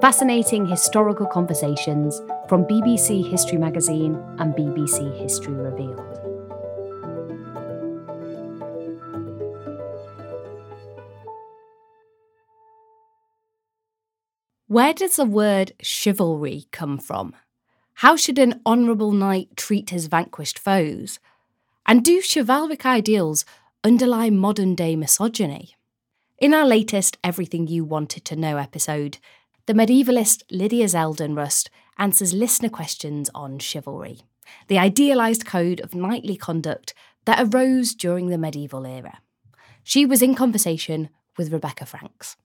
Fascinating historical conversations from BBC History Magazine and BBC History Revealed. Where does the word chivalry come from? How should an honourable knight treat his vanquished foes? And do chivalric ideals underlie modern day misogyny? In our latest Everything You Wanted to Know episode, the medievalist Lydia Zeldenrust answers listener questions on chivalry, the idealised code of knightly conduct that arose during the medieval era. She was in conversation with Rebecca Franks.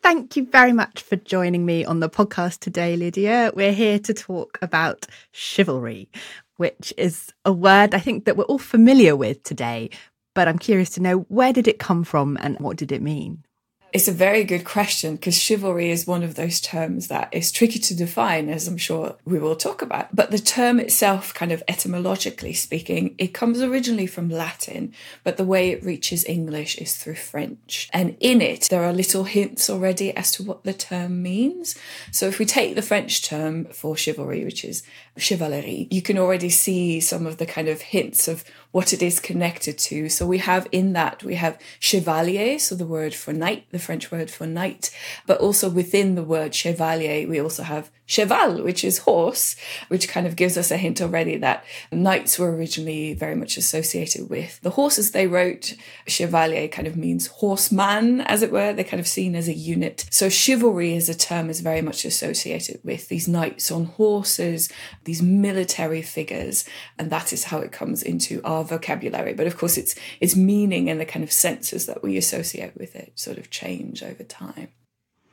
Thank you very much for joining me on the podcast today, Lydia. We're here to talk about chivalry, which is a word I think that we're all familiar with today. But I'm curious to know where did it come from and what did it mean? It's a very good question because chivalry is one of those terms that is tricky to define, as I'm sure we will talk about. But the term itself, kind of etymologically speaking, it comes originally from Latin, but the way it reaches English is through French. And in it, there are little hints already as to what the term means. So if we take the French term for chivalry, which is chevalerie, you can already see some of the kind of hints of what it is connected to. So we have in that, we have chevalier, so the word for knight, the French word for knight, but also within the word chevalier, we also have cheval, which is horse, which kind of gives us a hint already that knights were originally very much associated with the horses they wrote. Chevalier kind of means horseman, as it were. They're kind of seen as a unit. So chivalry as a term is very much associated with these knights on horses, these military figures, and that is how it comes into our vocabulary. But of course, its its meaning and the kind of senses that we associate with it sort of change over time.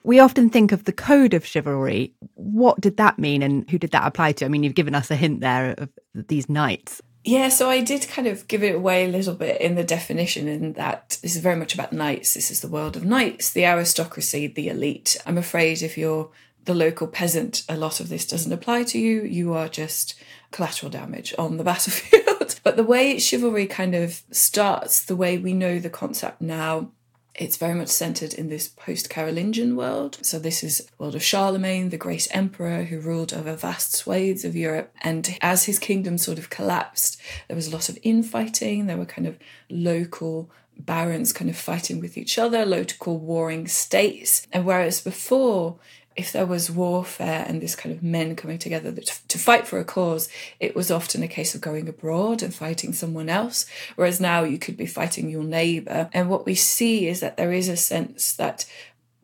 We often think of the code of chivalry. What did that mean and who did that apply to? I mean, you've given us a hint there of these knights. Yeah, so I did kind of give it away a little bit in the definition, in that this is very much about knights. This is the world of knights, the aristocracy, the elite. I'm afraid if you're the local peasant, a lot of this doesn't apply to you. You are just collateral damage on the battlefield. but the way chivalry kind of starts, the way we know the concept now, it's very much centered in this post Carolingian world. So, this is world of Charlemagne, the great emperor who ruled over vast swathes of Europe. And as his kingdom sort of collapsed, there was a lot of infighting. There were kind of local barons kind of fighting with each other, local warring states. And whereas before, if there was warfare and this kind of men coming together to fight for a cause, it was often a case of going abroad and fighting someone else. Whereas now you could be fighting your neighbor. And what we see is that there is a sense that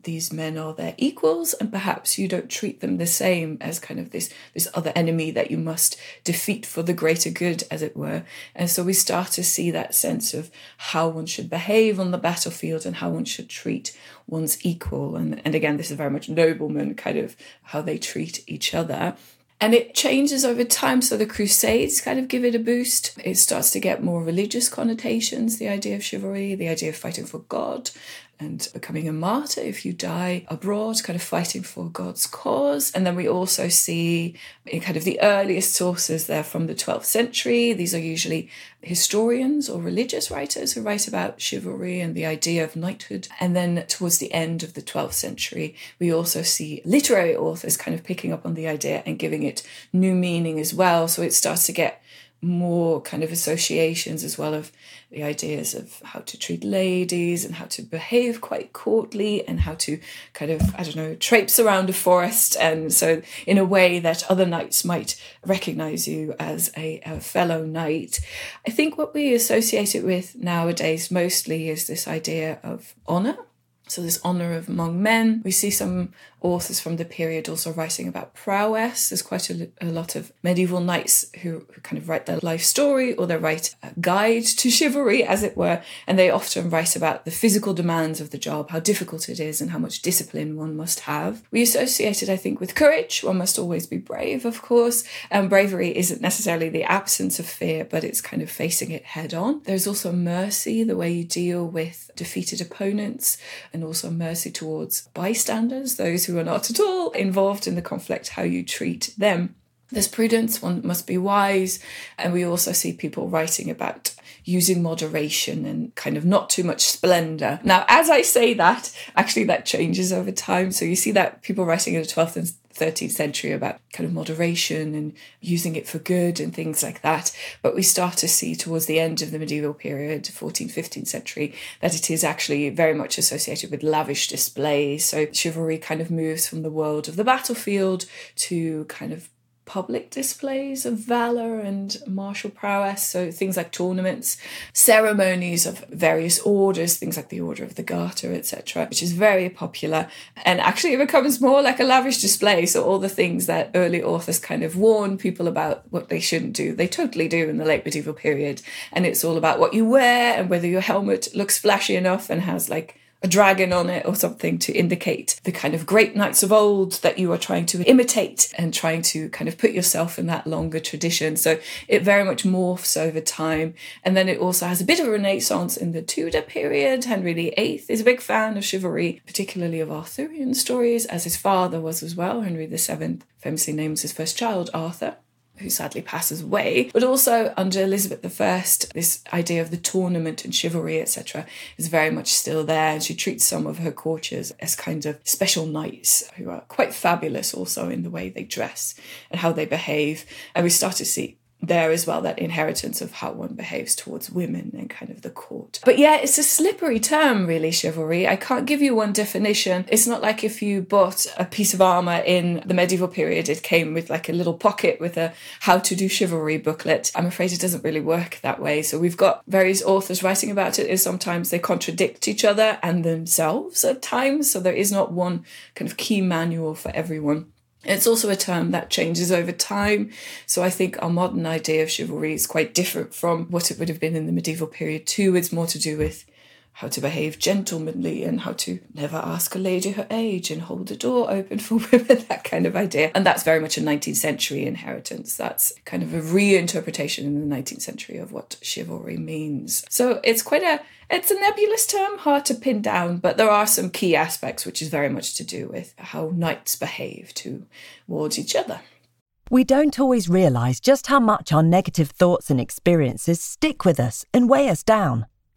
these men are their equals and perhaps you don't treat them the same as kind of this this other enemy that you must defeat for the greater good as it were and so we start to see that sense of how one should behave on the battlefield and how one should treat one's equal and and again this is very much nobleman kind of how they treat each other and it changes over time. So the Crusades kind of give it a boost. It starts to get more religious connotations, the idea of chivalry, the idea of fighting for God, and becoming a martyr if you die abroad, kind of fighting for God's cause. And then we also see in kind of the earliest sources there from the 12th century. These are usually historians or religious writers who write about chivalry and the idea of knighthood. And then towards the end of the 12th century, we also see literary authors kind of picking up on the idea and giving it new meaning as well. So it starts to get more kind of associations as well of the ideas of how to treat ladies and how to behave quite courtly and how to kind of, I don't know, traipse around a forest. And so, in a way that other knights might recognize you as a, a fellow knight. I think what we associate it with nowadays mostly is this idea of honor so this honor of among men. We see some authors from the period also writing about prowess. There's quite a, a lot of medieval knights who, who, kind of write their life story or they write a guide to chivalry, as it were, and they often write about the physical demands of the job, how difficult it is, and how much discipline one must have. We associate it, I think, with courage. One must always be brave, of course, and bravery isn't necessarily the absence of fear, but it's kind of facing it head on. There's also mercy, the way you deal with defeated opponents, and also mercy towards bystanders, those who who are not at all involved in the conflict, how you treat them. There's prudence, one must be wise. And we also see people writing about using moderation and kind of not too much splendor. Now, as I say that, actually that changes over time. So you see that people writing in the 12th and 13th century about kind of moderation and using it for good and things like that. But we start to see towards the end of the medieval period, 14th, 15th century, that it is actually very much associated with lavish displays. So chivalry kind of moves from the world of the battlefield to kind of public displays of valor and martial prowess. So things like tournaments, ceremonies of various orders, things like the Order of the Garter, etc., which is very popular. And actually, it becomes more like a lavish display. So all the things that early authors kind of warn people about what they shouldn't do, they totally do in the late medieval period. And it's all about what you wear and whether your helmet looks flashy enough and has like a dragon on it or something to indicate the kind of great knights of old that you are trying to imitate and trying to kind of put yourself in that longer tradition. So it very much morphs over time. And then it also has a bit of a renaissance in the Tudor period. Henry VIII is a big fan of chivalry, particularly of Arthurian stories, as his father was as well. Henry VII famously names his first child Arthur who sadly passes away, but also under Elizabeth I, this idea of the tournament and chivalry, etc., is very much still there. And she treats some of her courtiers as kind of special knights who are quite fabulous also in the way they dress and how they behave. And we start to see there as well that inheritance of how one behaves towards women and kind of the court. But yeah, it's a slippery term, really, chivalry. I can't give you one definition. It's not like if you bought a piece of armor in the medieval period, it came with like a little pocket with a how to do chivalry booklet. I'm afraid it doesn't really work that way. So we've got various authors writing about it, and sometimes they contradict each other and themselves at times. So there is not one kind of key manual for everyone. It's also a term that changes over time. So I think our modern idea of chivalry is quite different from what it would have been in the medieval period too. It's more to do with how to behave gentlemanly and how to never ask a lady her age and hold the door open for women, that kind of idea. And that's very much a 19th century inheritance. That's kind of a reinterpretation in the 19th century of what chivalry means. So it's quite a it's a nebulous term, hard to pin down, but there are some key aspects which is very much to do with how knights behave towards each other. We don't always realise just how much our negative thoughts and experiences stick with us and weigh us down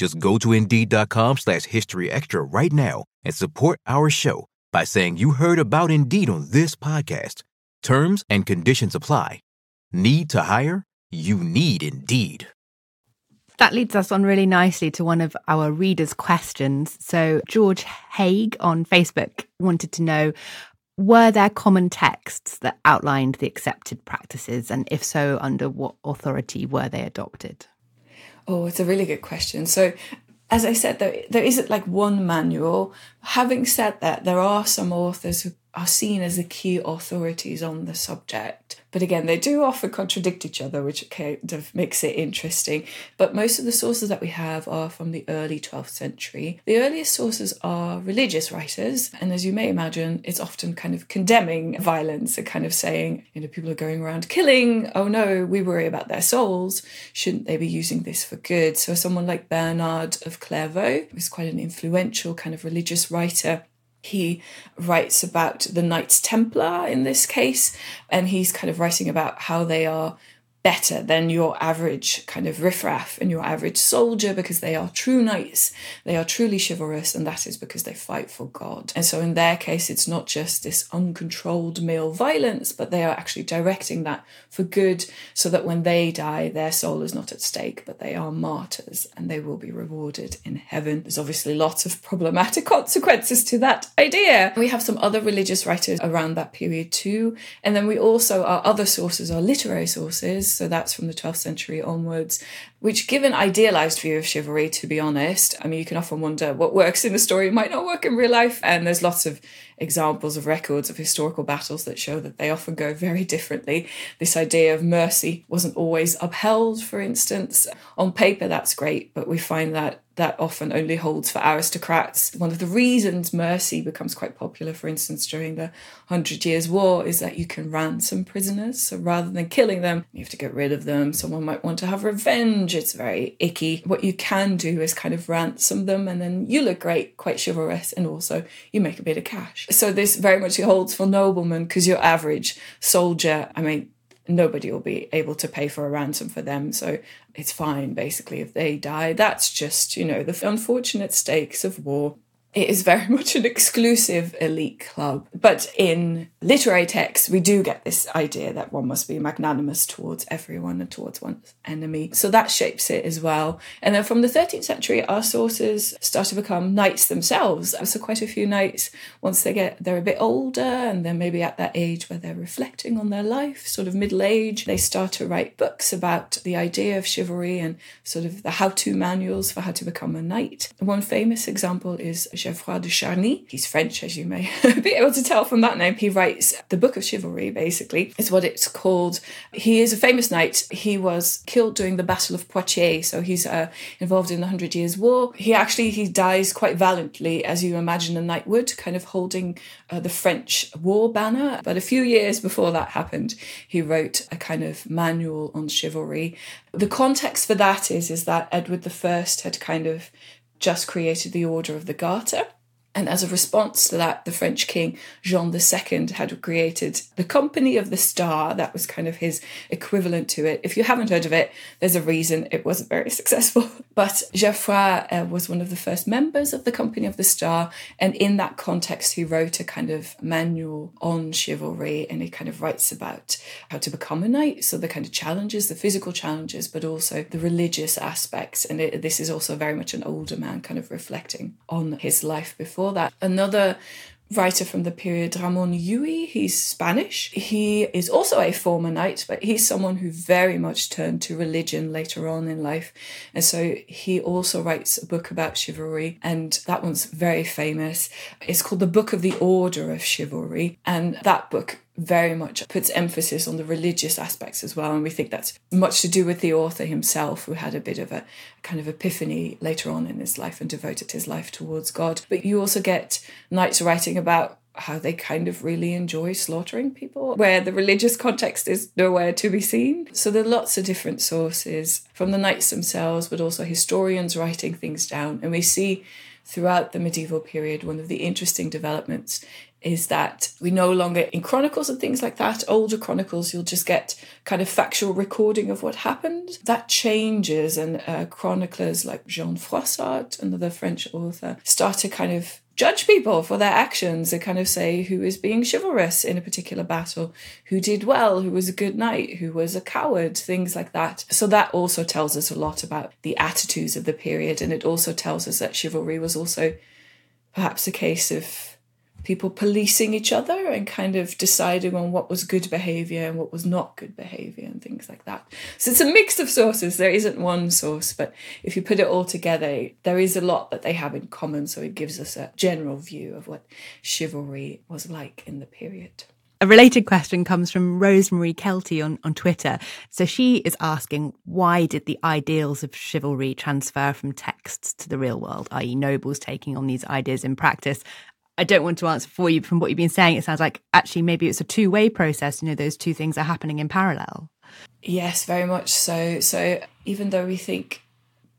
Just go to Indeed.com slash History Extra right now and support our show by saying you heard about Indeed on this podcast. Terms and conditions apply. Need to hire? You need Indeed. That leads us on really nicely to one of our readers' questions. So, George Haig on Facebook wanted to know were there common texts that outlined the accepted practices? And if so, under what authority were they adopted? Oh, it's a really good question. So, as I said, there, there isn't like one manual. Having said that, there are some authors who are seen as the key authorities on the subject. But again, they do often contradict each other, which kind of makes it interesting. But most of the sources that we have are from the early 12th century. The earliest sources are religious writers. And as you may imagine, it's often kind of condemning violence and kind of saying, you know, people are going around killing. Oh no, we worry about their souls. Shouldn't they be using this for good? So someone like Bernard of Clairvaux is quite an influential kind of religious writer he writes about the Knights Templar in this case, and he's kind of writing about how they are better than your average kind of riffraff and your average soldier because they are true knights. They are truly chivalrous, and that is because they fight for God. And so, in their case, it's not just this uncontrolled male violence, but they are actually directing that for good so that when they die, their soul is not at stake, but they are martyrs and they will be rewarded in heaven. There's obviously lots of problematic consequences to that idea. We have some other religious writers around that period too. And then we also, our other sources are literary sources so that's from the 12th century onwards, which give an idealized view of chivalry, to be honest. I mean, you can often wonder what works in the story might not work in real life, and there's lots of examples of records of historical battles that show that they often go very differently. This idea of mercy wasn't always upheld, for instance. On paper, that's great, but we find that that often only holds for aristocrats. One of the reasons mercy becomes quite popular, for instance, during the Hundred Years' War, is that you can ransom prisoners. So rather than killing them, you have to get rid of them. Someone might want to have revenge. It's very icky. What you can do is kind of ransom them, and then you look great, quite chivalrous, and also you make a bit of cash. So this very much holds for noblemen because your average soldier, I mean, nobody will be able to pay for a ransom for them. So it's fine, basically, if they die. That's just, you know, the unfortunate stakes of war it is very much an exclusive elite club. But in literary texts, we do get this idea that one must be magnanimous towards everyone and towards one's enemy. So that shapes it as well. And then from the 13th century, our sources start to become knights themselves. So quite a few knights, once they get, they're a bit older and they're maybe at that age where they're reflecting on their life, sort of middle age, they start to write books about the idea of chivalry and sort of the how-to manuals for how to become a knight. One famous example is Geoffroy de Charny. He's French, as you may be able to tell from that name. He writes the Book of Chivalry, basically, is what it's called. He is a famous knight. He was killed during the Battle of Poitiers, so he's uh, involved in the Hundred Years' War. He actually he dies quite valiantly, as you imagine a knight would, kind of holding uh, the French war banner. But a few years before that happened, he wrote a kind of manual on chivalry. The context for that is is that Edward I had kind of just created the Order of the Garter. And as a response to that, the French king Jean II had created the Company of the Star. That was kind of his equivalent to it. If you haven't heard of it, there's a reason it wasn't very successful. But Geoffroy uh, was one of the first members of the Company of the Star. And in that context, he wrote a kind of manual on chivalry and he kind of writes about how to become a knight. So the kind of challenges, the physical challenges, but also the religious aspects. And it, this is also very much an older man kind of reflecting on his life before before that. Another writer from the period, Ramon Llull. He's Spanish. He is also a former knight, but he's someone who very much turned to religion later on in life. And so he also writes a book about chivalry, and that one's very famous. It's called The Book of the Order of Chivalry. And that book very much puts emphasis on the religious aspects as well. And we think that's much to do with the author himself, who had a bit of a kind of epiphany later on in his life and devoted his life towards God. But you also get knights writing about how they kind of really enjoy slaughtering people, where the religious context is nowhere to be seen. So there are lots of different sources from the knights themselves, but also historians writing things down. And we see throughout the medieval period, one of the interesting developments is that we no longer in chronicles and things like that older chronicles you'll just get kind of factual recording of what happened. That changes and uh, chroniclers like Jean Froissart another french author start to kind of judge people for their actions and kind of say who is being chivalrous in a particular battle who did well who was a good knight who was a coward things like that. So that also tells us a lot about the attitudes of the period and it also tells us that chivalry was also perhaps a case of people policing each other and kind of deciding on what was good behavior and what was not good behavior and things like that. So it's a mix of sources. There isn't one source, but if you put it all together, there is a lot that they have in common. So it gives us a general view of what chivalry was like in the period. A related question comes from Rosemary Kelty on, on Twitter. So she is asking, why did the ideals of chivalry transfer from texts to the real world, i.e., nobles taking on these ideas in practice? I don't want to answer for you. From what you've been saying, it sounds like actually maybe it's a two way process. You know, those two things are happening in parallel. Yes, very much so. So even though we think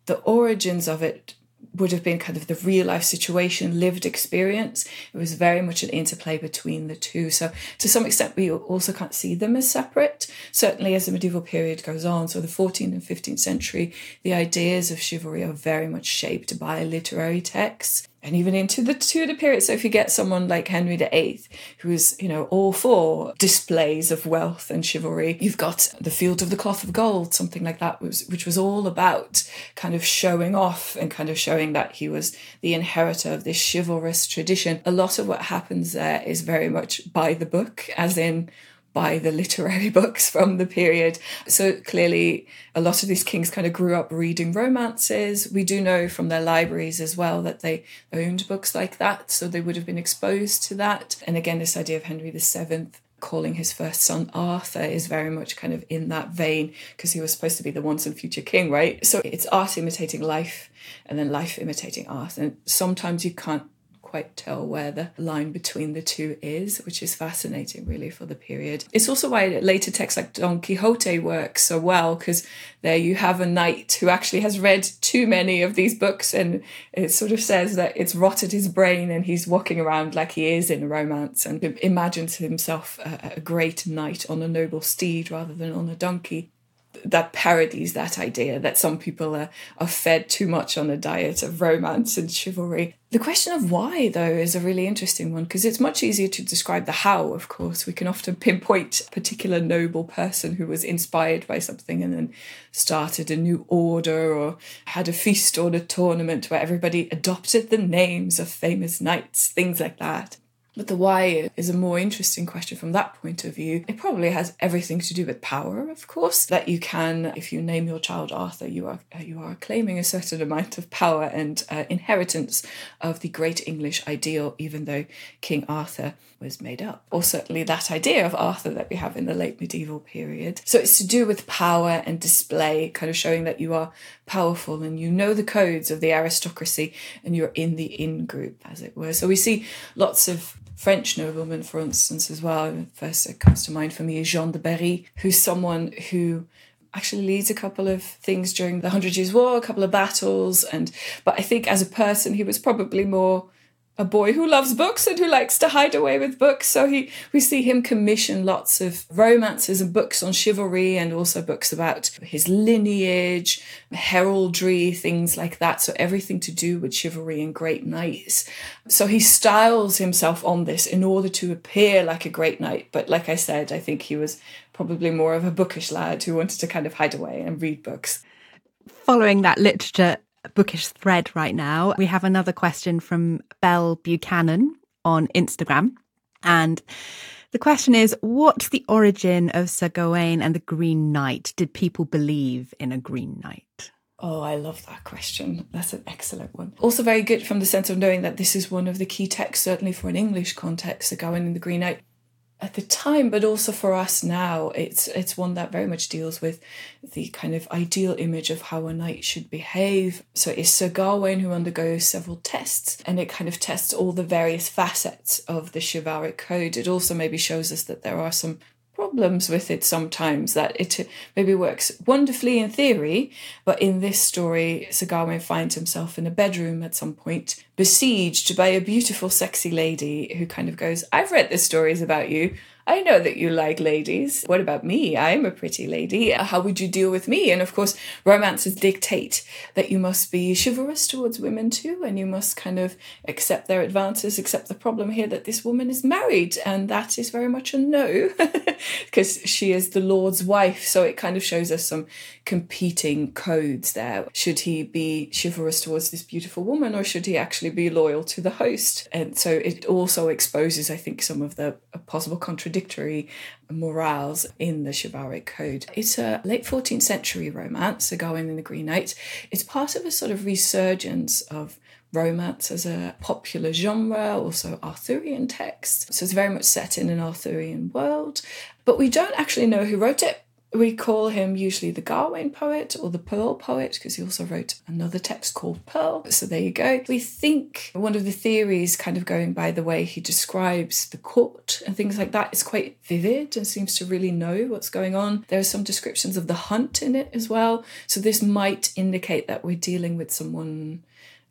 the origins of it would have been kind of the real life situation, lived experience. It was very much an interplay between the two. So, to some extent, we also can't see them as separate. Certainly, as the medieval period goes on, so the 14th and 15th century, the ideas of chivalry are very much shaped by literary texts and even into the Tudor period. So if you get someone like Henry VIII, who's, you know, all for displays of wealth and chivalry, you've got the Field of the Cloth of Gold, something like that, which was all about kind of showing off and kind of showing that he was the inheritor of this chivalrous tradition. A lot of what happens there is very much by the book, as in by the literary books from the period. So clearly, a lot of these kings kind of grew up reading romances. We do know from their libraries as well that they owned books like that, so they would have been exposed to that. And again, this idea of Henry VII calling his first son Arthur is very much kind of in that vein because he was supposed to be the once and future king, right? So it's art imitating life and then life imitating art. And sometimes you can't quite tell where the line between the two is, which is fascinating, really, for the period. It's also why later texts like Don Quixote work so well, because there you have a knight who actually has read too many of these books, and it sort of says that it's rotted his brain, and he's walking around like he is in a romance, and imagines himself a, a great knight on a noble steed rather than on a donkey that parodies that idea that some people are, are fed too much on a diet of romance and chivalry. The question of why, though, is a really interesting one because it's much easier to describe the how, of course. We can often pinpoint a particular noble person who was inspired by something and then started a new order or had a feast or a tournament where everybody adopted the names of famous knights, things like that. But the why is a more interesting question from that point of view. It probably has everything to do with power, of course. That you can, if you name your child Arthur, you are you are claiming a certain amount of power and uh, inheritance of the great English ideal, even though King Arthur was made up, or certainly that idea of Arthur that we have in the late medieval period. So it's to do with power and display, kind of showing that you are powerful and you know the codes of the aristocracy and you're in the in group, as it were. So we see lots of French nobleman, for instance, as well. First, it comes to mind for me is Jean de Berry, who's someone who actually leads a couple of things during the Hundred Years' War, a couple of battles, and but I think as a person, he was probably more a boy who loves books and who likes to hide away with books. So he we see him commission lots of romances and books on chivalry and also books about his lineage, heraldry, things like that. So everything to do with chivalry and great knights. So he styles himself on this in order to appear like a great knight. But like I said, I think he was probably more of a bookish lad who wanted to kind of hide away and read books. Following that literature bookish thread right now. We have another question from Belle Buchanan on Instagram. And the question is What's the origin of Sir Gawain and the Green Knight? Did people believe in a Green Knight? Oh, I love that question. That's an excellent one. Also, very good from the sense of knowing that this is one of the key texts, certainly for an English context, Sir Gawain and the Green Knight at the time, but also for us now, it's it's one that very much deals with the kind of ideal image of how a knight should behave. So it's Sir Gawain who undergoes several tests, and it kind of tests all the various facets of the chivalric code. It also maybe shows us that there are some problems with it sometimes, that it uh, maybe works wonderfully in theory, but in this story, Sir Gawain finds himself in a bedroom at some point, besieged by a beautiful, sexy lady who kind of goes, I've read the stories about you. I know that you like ladies. What about me? I'm a pretty lady. How would you deal with me? And of course, romances dictate that you must be chivalrous towards women too, and you must kind of accept their advances, accept the problem here that this woman is married. And that is very much a no, because she is the Lord's wife. So it kind of shows us some competing codes there. Should he be chivalrous towards this beautiful woman, or should he actually be loyal to the host? And so it also exposes, I think, some of the possible contradictions contradictory morals in the chivalric code. It's a late 14th century romance, The Gawain and the Green Knight. It's part of a sort of resurgence of romance as a popular genre, also Arthurian text. So it's very much set in an Arthurian world. But we don't actually know who wrote it we call him usually the Gawain poet or the Pearl poet because he also wrote another text called Pearl. So there you go. We think one of the theories, kind of going by the way he describes the court and things like that, is quite vivid and seems to really know what's going on. There are some descriptions of the hunt in it as well. So this might indicate that we're dealing with someone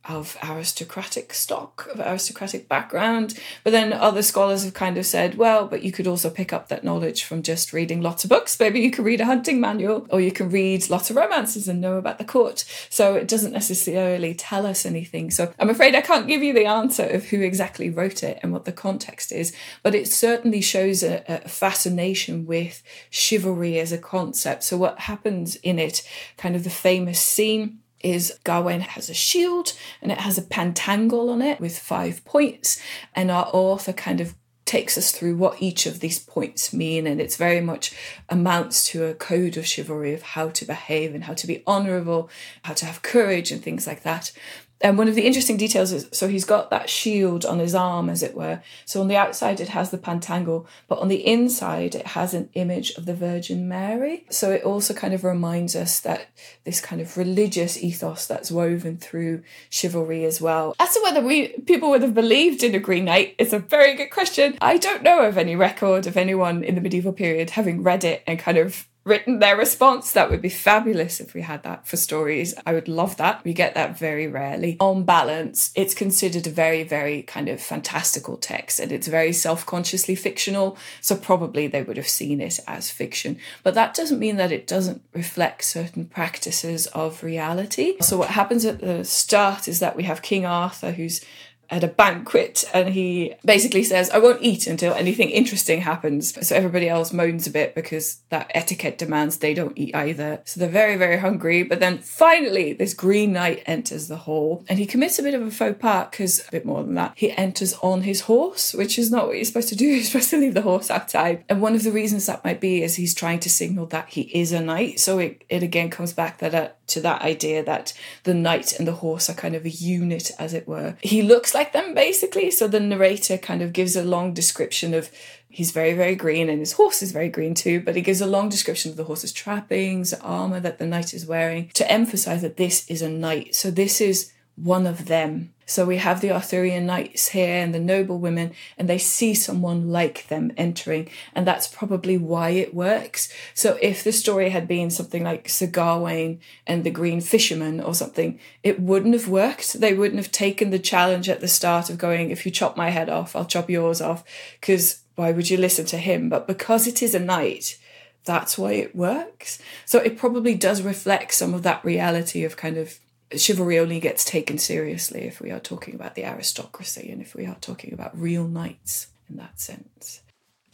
of aristocratic stock, of aristocratic background. But then other scholars have kind of said, well, but you could also pick up that knowledge from just reading lots of books. Maybe you can read a hunting manual or you can read lots of romances and know about the court. So it doesn't necessarily tell us anything. So I'm afraid I can't give you the answer of who exactly wrote it and what the context is, but it certainly shows a, a fascination with chivalry as a concept. So what happens in it, kind of the famous scene is Gawain has a shield and it has a pentangle on it with five points. And our author kind of takes us through what each of these points mean. And it's very much amounts to a code of chivalry of how to behave and how to be honorable, how to have courage and things like that. And one of the interesting details is so he's got that shield on his arm, as it were. So on the outside, it has the pentangle, but on the inside, it has an image of the Virgin Mary. So it also kind of reminds us that this kind of religious ethos that's woven through chivalry as well. As to whether we people would have believed in a Green Knight is a very good question. I don't know of any record of anyone in the medieval period having read it and kind of written their response. That would be fabulous if we had that for stories. I would love that. We get that very rarely. On balance, it's considered a very, very kind of fantastical text and it's very self consciously fictional. So probably they would have seen it as fiction. But that doesn't mean that it doesn't reflect certain practices of reality. So what happens at the start is that we have King Arthur who's at a banquet and he basically says, I won't eat until anything interesting happens. So everybody else moans a bit because that etiquette demands they don't eat either. So they're very, very hungry. But then finally, this Green Knight enters the hall and he commits a bit of a faux pas because a bit more than that, he enters on his horse, which is not what you're supposed to do. You're supposed to leave the horse outside. And one of the reasons that might be is he's trying to signal that he is a knight. So it, it again comes back that uh, to that idea that the knight and the horse are kind of a unit, as it were. He looks like them basically. So the narrator kind of gives a long description of he's very, very green and his horse is very green too, but he gives a long description of the horse's trappings, armor that the knight is wearing to emphasize that this is a knight. So this is one of them. So we have the Arthurian knights here and the noble women, and they see someone like them entering, and that's probably why it works. So if the story had been something like Sir Gawain and the Green Fisherman or something, it wouldn't have worked. They wouldn't have taken the challenge at the start of going, if you chop my head off, I'll chop yours off, because why would you listen to him? But because it is a knight, that's why it works. So it probably does reflect some of that reality of kind of chivalry only gets taken seriously if we are talking about the aristocracy and if we are talking about real knights in that sense.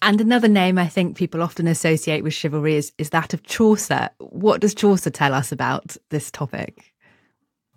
And another name I think people often associate with chivalry is, is that of Chaucer. What does Chaucer tell us about this topic?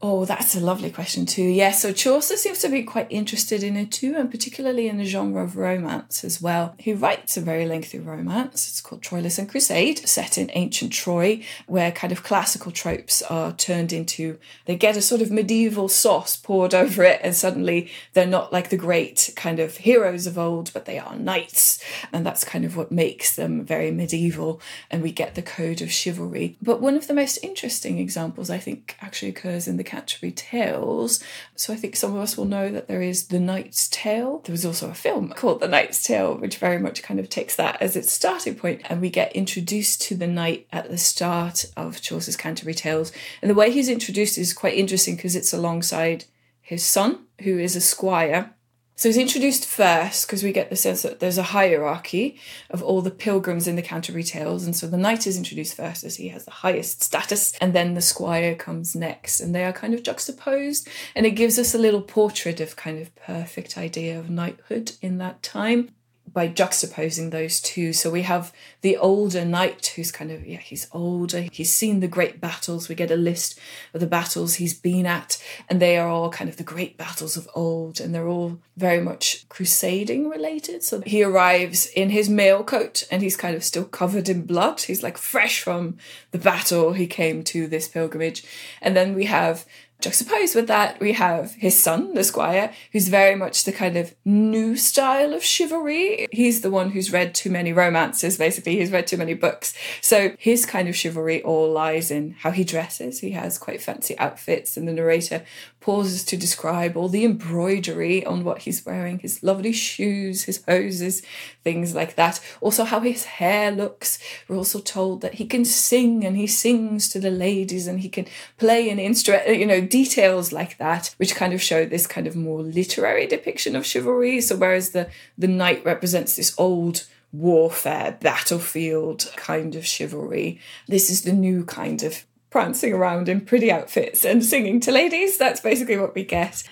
Oh, that's a lovely question too. Yeah, so Chaucer seems to be quite interested in it too, and particularly in the genre of romance as well. He writes a very lengthy romance. It's called Troilus and Criseyde, set in ancient Troy, where kind of classical tropes are turned into they get a sort of medieval sauce poured over it, and suddenly they're not like the great kind of heroes of old, but they are knights, and that's kind of what makes them very medieval, and we get the code of chivalry. But one of the most interesting examples, I think, actually occurs in the Canterbury Tales. So I think some of us will know that there is The Knight's Tale. There was also a film called The Knight's Tale, which very much kind of takes that as its starting point. And we get introduced to the knight at the start of Chaucer's Canterbury Tales. And the way he's introduced is quite interesting because it's alongside his son, who is a squire so he's introduced first because we get the sense that there's a hierarchy of all the pilgrims in the Canterbury Tales. And so the knight is introduced first as he has the highest status, and then the squire comes next. And they are kind of juxtaposed. And it gives us a little portrait of kind of perfect idea of knighthood in that time by juxtaposing those two. So we have the older knight who's kind of, yeah, he's older, he's seen the great battles. We get a list of the battles he's been at, and they are all kind of the great battles of old, and they're all very much crusading related. So he arrives in his mail coat and he's kind of still covered in blood. He's like fresh from the battle he came to this pilgrimage. And then we have Juxtaposed with that, we have his son, the squire, who's very much the kind of new style of chivalry. He's the one who's read too many romances, basically. He's read too many books. So his kind of chivalry all lies in how he dresses. He has quite fancy outfits, and the narrator pauses to describe all the embroidery on what he's wearing, his lovely shoes, his hoses, things like that. Also, how his hair looks. We're also told that he can sing and he sings to the ladies and he can play an instrument, you know, details like that, which kind of show this kind of more literary depiction of chivalry. So, whereas the, the knight represents this old, warfare, battlefield kind of chivalry. This is the new kind of prancing around in pretty outfits and singing to ladies. That's basically what we get.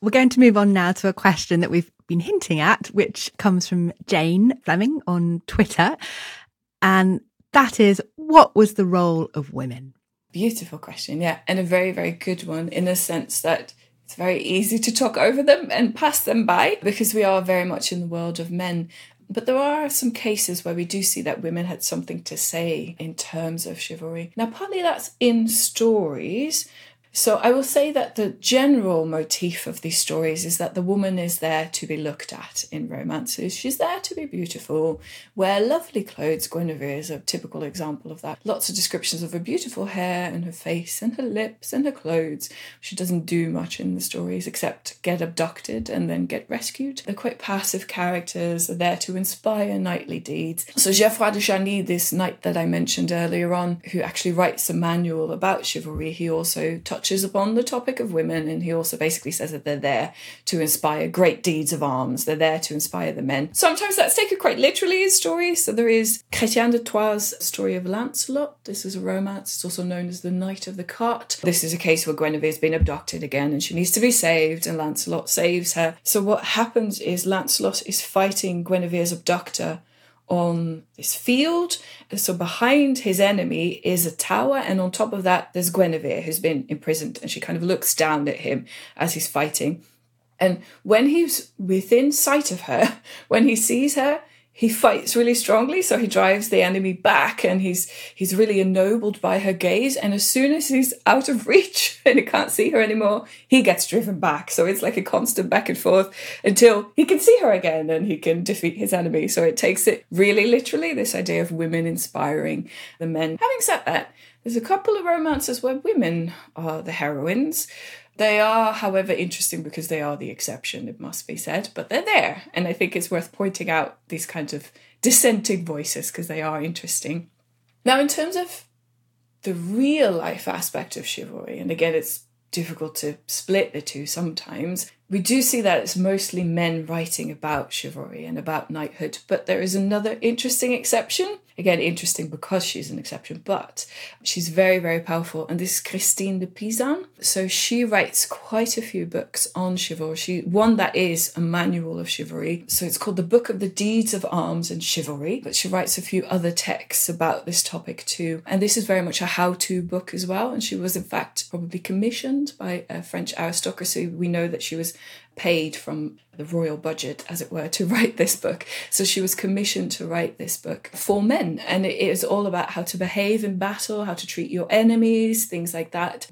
We're going to move on now to a question that we've been hinting at, which comes from Jane Fleming on Twitter. And that is what was the role of women? Beautiful question, yeah. And a very, very good one in the sense that it's very easy to talk over them and pass them by because we are very much in the world of men. But there are some cases where we do see that women had something to say in terms of chivalry. Now, partly that's in stories, so I will say that the general motif of these stories is that the woman is there to be looked at in romances. She's there to be beautiful, wear lovely clothes. Guinevere is a typical example of that. Lots of descriptions of her beautiful hair and her face and her lips and her clothes. She doesn't do much in the stories except get abducted and then get rescued. They're quite passive characters, they're there to inspire knightly deeds. So Geoffroy de Charny, this knight that I mentioned earlier on, who actually writes a manual about chivalry, he also touches touches upon the topic of women, and he also basically says that they're there to inspire great deeds of arms. They're there to inspire the men. Sometimes that's taken quite literally in stories. So there is Chrétien de Troyes' story of Lancelot. This is a romance. It's also known as the Knight of the Cart. This is a case where Guinevere's been abducted again, and she needs to be saved, and Lancelot saves her. So what happens is Lancelot is fighting Guinevere's abductor on this field. So behind his enemy is a tower, and on top of that, there's Guinevere, who's been imprisoned, and she kind of looks down at him as he's fighting. And when he's within sight of her, when he sees her, he fights really strongly so he drives the enemy back and he's he's really ennobled by her gaze and as soon as he's out of reach and he can't see her anymore he gets driven back. So it's like a constant back and forth until he can see her again and he can defeat his enemy. So it takes it really literally this idea of women inspiring the men. Having said that there's a couple of romances where women are the heroines they are, however, interesting because they are the exception, it must be said, but they're there. And I think it's worth pointing out these kinds of dissenting voices because they are interesting. Now, in terms of the real life aspect of chivalry, and again, it's difficult to split the two sometimes, we do see that it's mostly men writing about chivalry and about knighthood, but there is another interesting exception, Again, interesting because she's an exception, but she's very, very powerful. And this is Christine de Pisan. So she writes quite a few books on chivalry. She, one that is a manual of chivalry. So it's called The Book of the Deeds of Arms and Chivalry. But she writes a few other texts about this topic too. And this is very much a how to book as well. And she was, in fact, probably commissioned by a French aristocracy. We know that she was paid from the royal budget, as it were, to write this book. So she was commissioned to write this book for men. And it is all about how to behave in battle, how to treat your enemies, things like that.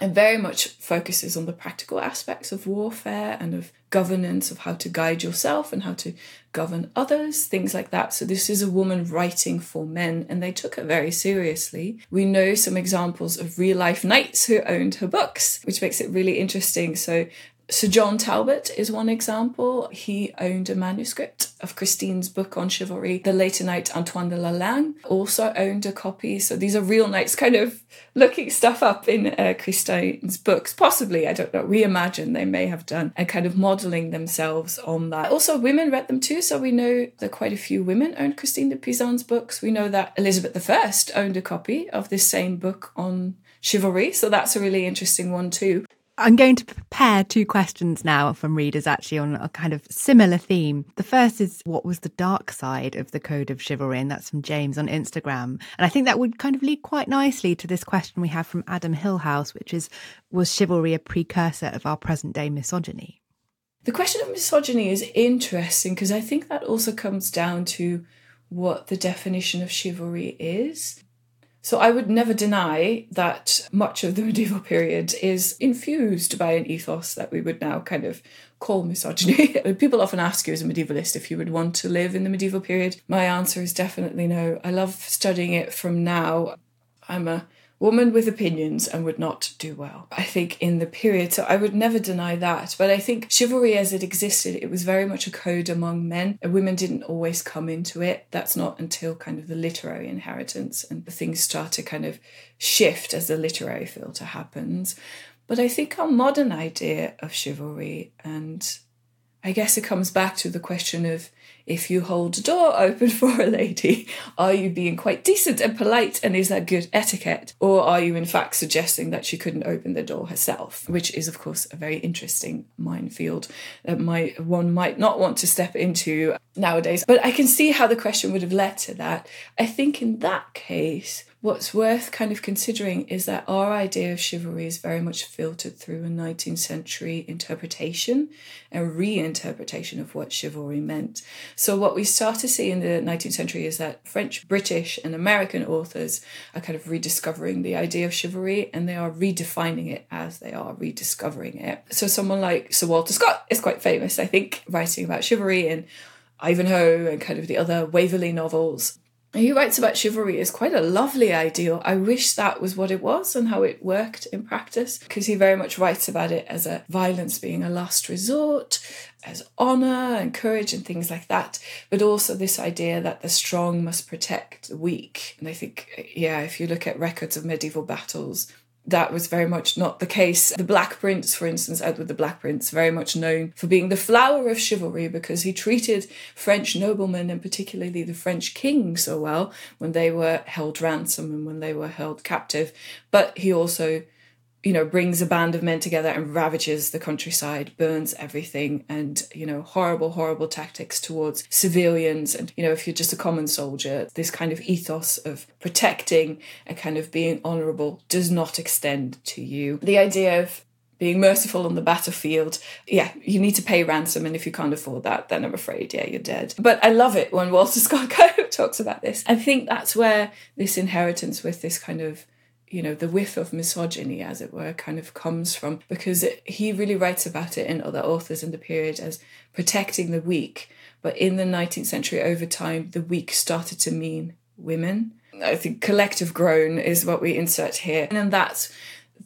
and very much focuses on the practical aspects of warfare and of governance, of how to guide yourself and how to govern others, things like that. So, this is a woman writing for men, and they took it very seriously. We know some examples of real life knights who owned her books, which makes it really interesting. So, Sir John Talbot is one example. He owned a manuscript of Christine's book on chivalry. The later knight Antoine de Lalande also owned a copy. So these are real knights kind of looking stuff up in uh, Christine's books. Possibly, I don't know, we imagine they may have done and kind of modeling themselves on that. Also, women read them too. So we know that quite a few women owned Christine de Pisan's books. We know that Elizabeth I owned a copy of this same book on chivalry. So that's a really interesting one too. I'm going to prepare two questions now from readers actually on a kind of similar theme. The first is what was the dark side of the code of chivalry? And that's from James on Instagram. And I think that would kind of lead quite nicely to this question we have from Adam Hillhouse, which is Was chivalry a precursor of our present day misogyny? The question of misogyny is interesting because I think that also comes down to what the definition of chivalry is. So I would never deny that much of the medieval period is infused by an ethos that we would now kind of call misogyny. People often ask you as a medievalist if you would want to live in the medieval period. My answer is definitely no. I love studying it from now. I'm a woman with opinions and would not do well. I think in the period, so I would never deny that. But I think chivalry as it existed, it was very much a code among men. And women didn't always come into it. That's not until kind of the literary inheritance and things start to kind of shift as the literary filter happens. But I think our modern idea of chivalry, and I guess it comes back to the question of if you hold a door open for a lady, are you being quite decent and polite and is that good etiquette? Or are you in fact suggesting that she couldn't open the door herself? Which is, of course, a very interesting minefield that might, one might not want to step into nowadays. But I can see how the question would have led to that. I think in that case, what's worth kind of considering is that our idea of chivalry is very much filtered through a 19th century interpretation and reinterpretation of what chivalry meant. So, what we start to see in the 19th century is that French, British, and American authors are kind of rediscovering the idea of chivalry and they are redefining it as they are rediscovering it. So, someone like Sir Walter Scott is quite famous, I think, writing about chivalry in Ivanhoe and kind of the other Waverley novels he writes about chivalry as quite a lovely ideal. I wish that was what it was and how it worked in practice, because he very much writes about it as a violence being a last resort, as honor and courage and things like that, but also this idea that the strong must protect the weak. And I think, yeah, if you look at records of medieval battles, that was very much not the case. The Black Prince, for instance, Edward the Black Prince, very much known for being the flower of chivalry because he treated French noblemen and particularly the French king so well when they were held ransom and when they were held captive. But he also you know, brings a band of men together and ravages the countryside, burns everything, and, you know, horrible, horrible tactics towards civilians. And, you know, if you're just a common soldier, this kind of ethos of protecting and kind of being honorable does not extend to you. The idea of being merciful on the battlefield. Yeah, you need to pay ransom, and if you can't afford that, then I'm afraid, yeah, you're dead. But I love it when Walter Scott talks about this. I think that's where this inheritance with this kind of you know the whiff of misogyny as it were kind of comes from because it, he really writes about it in other authors in the period as protecting the weak. But in the 19th century over time the weak started to mean women. I think collective groan is what we insert here. And then that's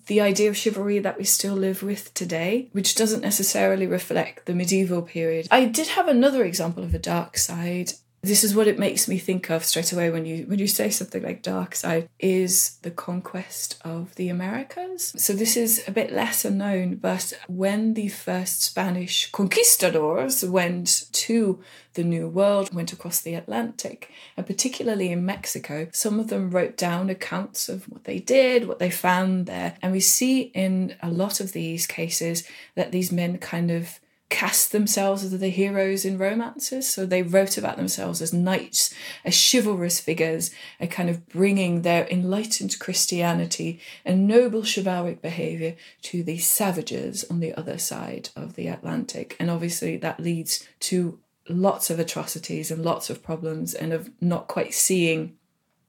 the idea of chivalry that we still live with today, which doesn't necessarily reflect the medieval period. I did have another example of a dark side this is what it makes me think of straight away when you when you say something like dark side is the conquest of the americas. So this is a bit lesser known but when the first spanish conquistadors went to the new world went across the atlantic and particularly in mexico some of them wrote down accounts of what they did what they found there. And we see in a lot of these cases that these men kind of cast themselves as the heroes in romances. So they wrote about themselves as knights, as chivalrous figures, and kind of bringing their enlightened Christianity and noble chivalric behavior to the savages on the other side of the Atlantic. And obviously that leads to lots of atrocities and lots of problems and of not quite seeing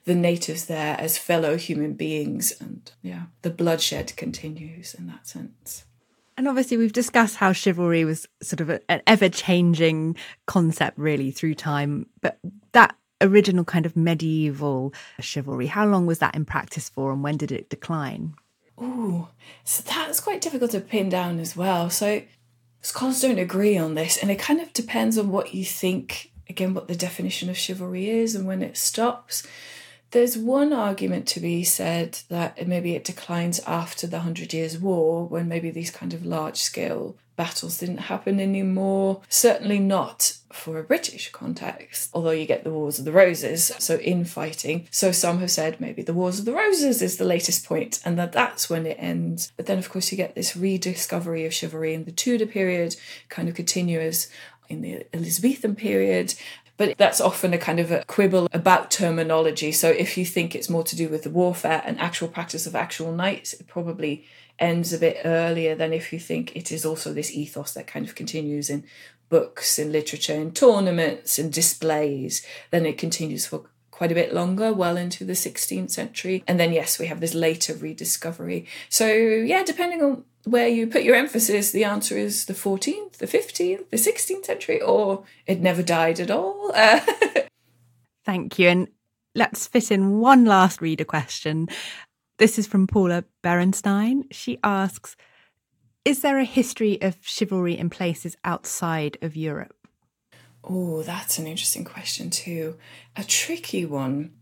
the natives there as fellow human beings. And yeah, the bloodshed continues in that sense. And obviously, we've discussed how chivalry was sort of a, an ever changing concept, really, through time. But that original kind of medieval chivalry, how long was that in practice for and when did it decline? Oh, so that's quite difficult to pin down as well. So scholars don't agree on this, and it kind of depends on what you think, again, what the definition of chivalry is and when it stops. There's one argument to be said that maybe it declines after the Hundred Years' War, when maybe these kind of large scale battles didn't happen anymore. Certainly not for a British context, although you get the Wars of the Roses, so infighting. So some have said maybe the Wars of the Roses is the latest point and that that's when it ends. But then, of course, you get this rediscovery of chivalry in the Tudor period, kind of continuous in the Elizabethan period, but that's often a kind of a quibble about terminology. So if you think it's more to do with the warfare and actual practice of actual knights, it probably ends a bit earlier than if you think it is also this ethos that kind of continues in books, in literature, in tournaments, and displays. Then it continues for quite a bit longer, well into the 16th century. And then, yes, we have this later rediscovery. So, yeah, depending on where you put your emphasis, the answer is the 14th, the 15th, the 16th century, or it never died at all. Uh, Thank you. And let's fit in one last reader question. This is from Paula Berenstein. She asks Is there a history of chivalry in places outside of Europe? Oh, that's an interesting question, too. A tricky one.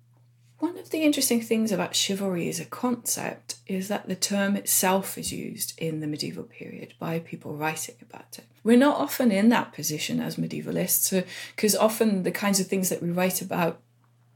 One of the interesting things about chivalry as a concept is that the term itself is used in the medieval period by people writing about it. We're not often in that position as medievalists uh, because often the kinds of things that we write about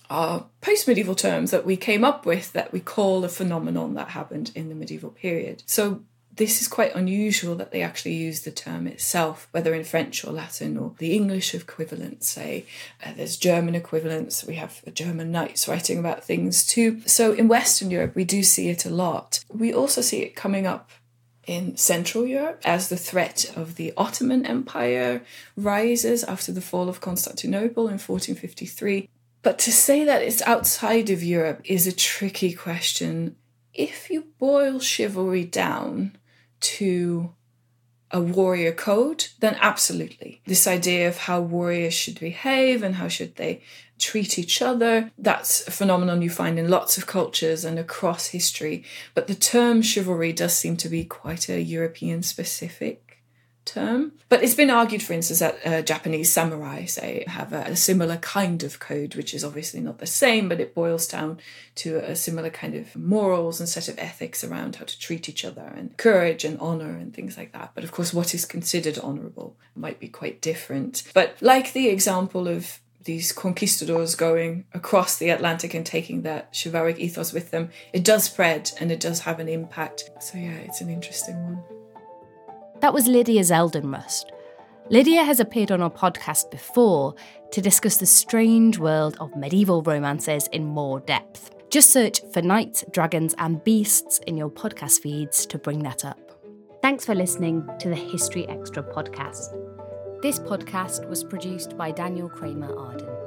are post medieval terms that we came up with that we call a phenomenon that happened in the medieval period. So this is quite unusual that they actually use the term itself, whether in French or Latin or the English equivalent, say. Uh, there's German equivalents. We have German knights writing about things too. So in Western Europe, we do see it a lot. We also see it coming up in Central Europe as the threat of the Ottoman Empire rises after the fall of Constantinople in 1453. But to say that it's outside of Europe is a tricky question. If you boil chivalry down, to a warrior code, then absolutely. This idea of how warriors should behave and how should they treat each other, that's a phenomenon you find in lots of cultures and across history. But the term chivalry does seem to be quite a European specific term. But it's been argued, for instance, that uh, Japanese samurai, say, have a, a, similar kind of code, which is obviously not the same, but it boils down to a similar kind of morals and set of ethics around how to treat each other and courage and honor and things like that. But of course, what is considered honorable might be quite different. But like the example of these conquistadors going across the Atlantic and taking that chivalric ethos with them, it does spread and it does have an impact. So, yeah, it's an interesting one. That was Lydia Zeldenrust. Lydia has appeared on our podcast before to discuss the strange world of medieval romances in more depth. Just search for Knights, Dragons, and Beasts in your podcast feeds to bring that up. Thanks for listening to the History Extra podcast. This podcast was produced by Daniel Kramer Arden.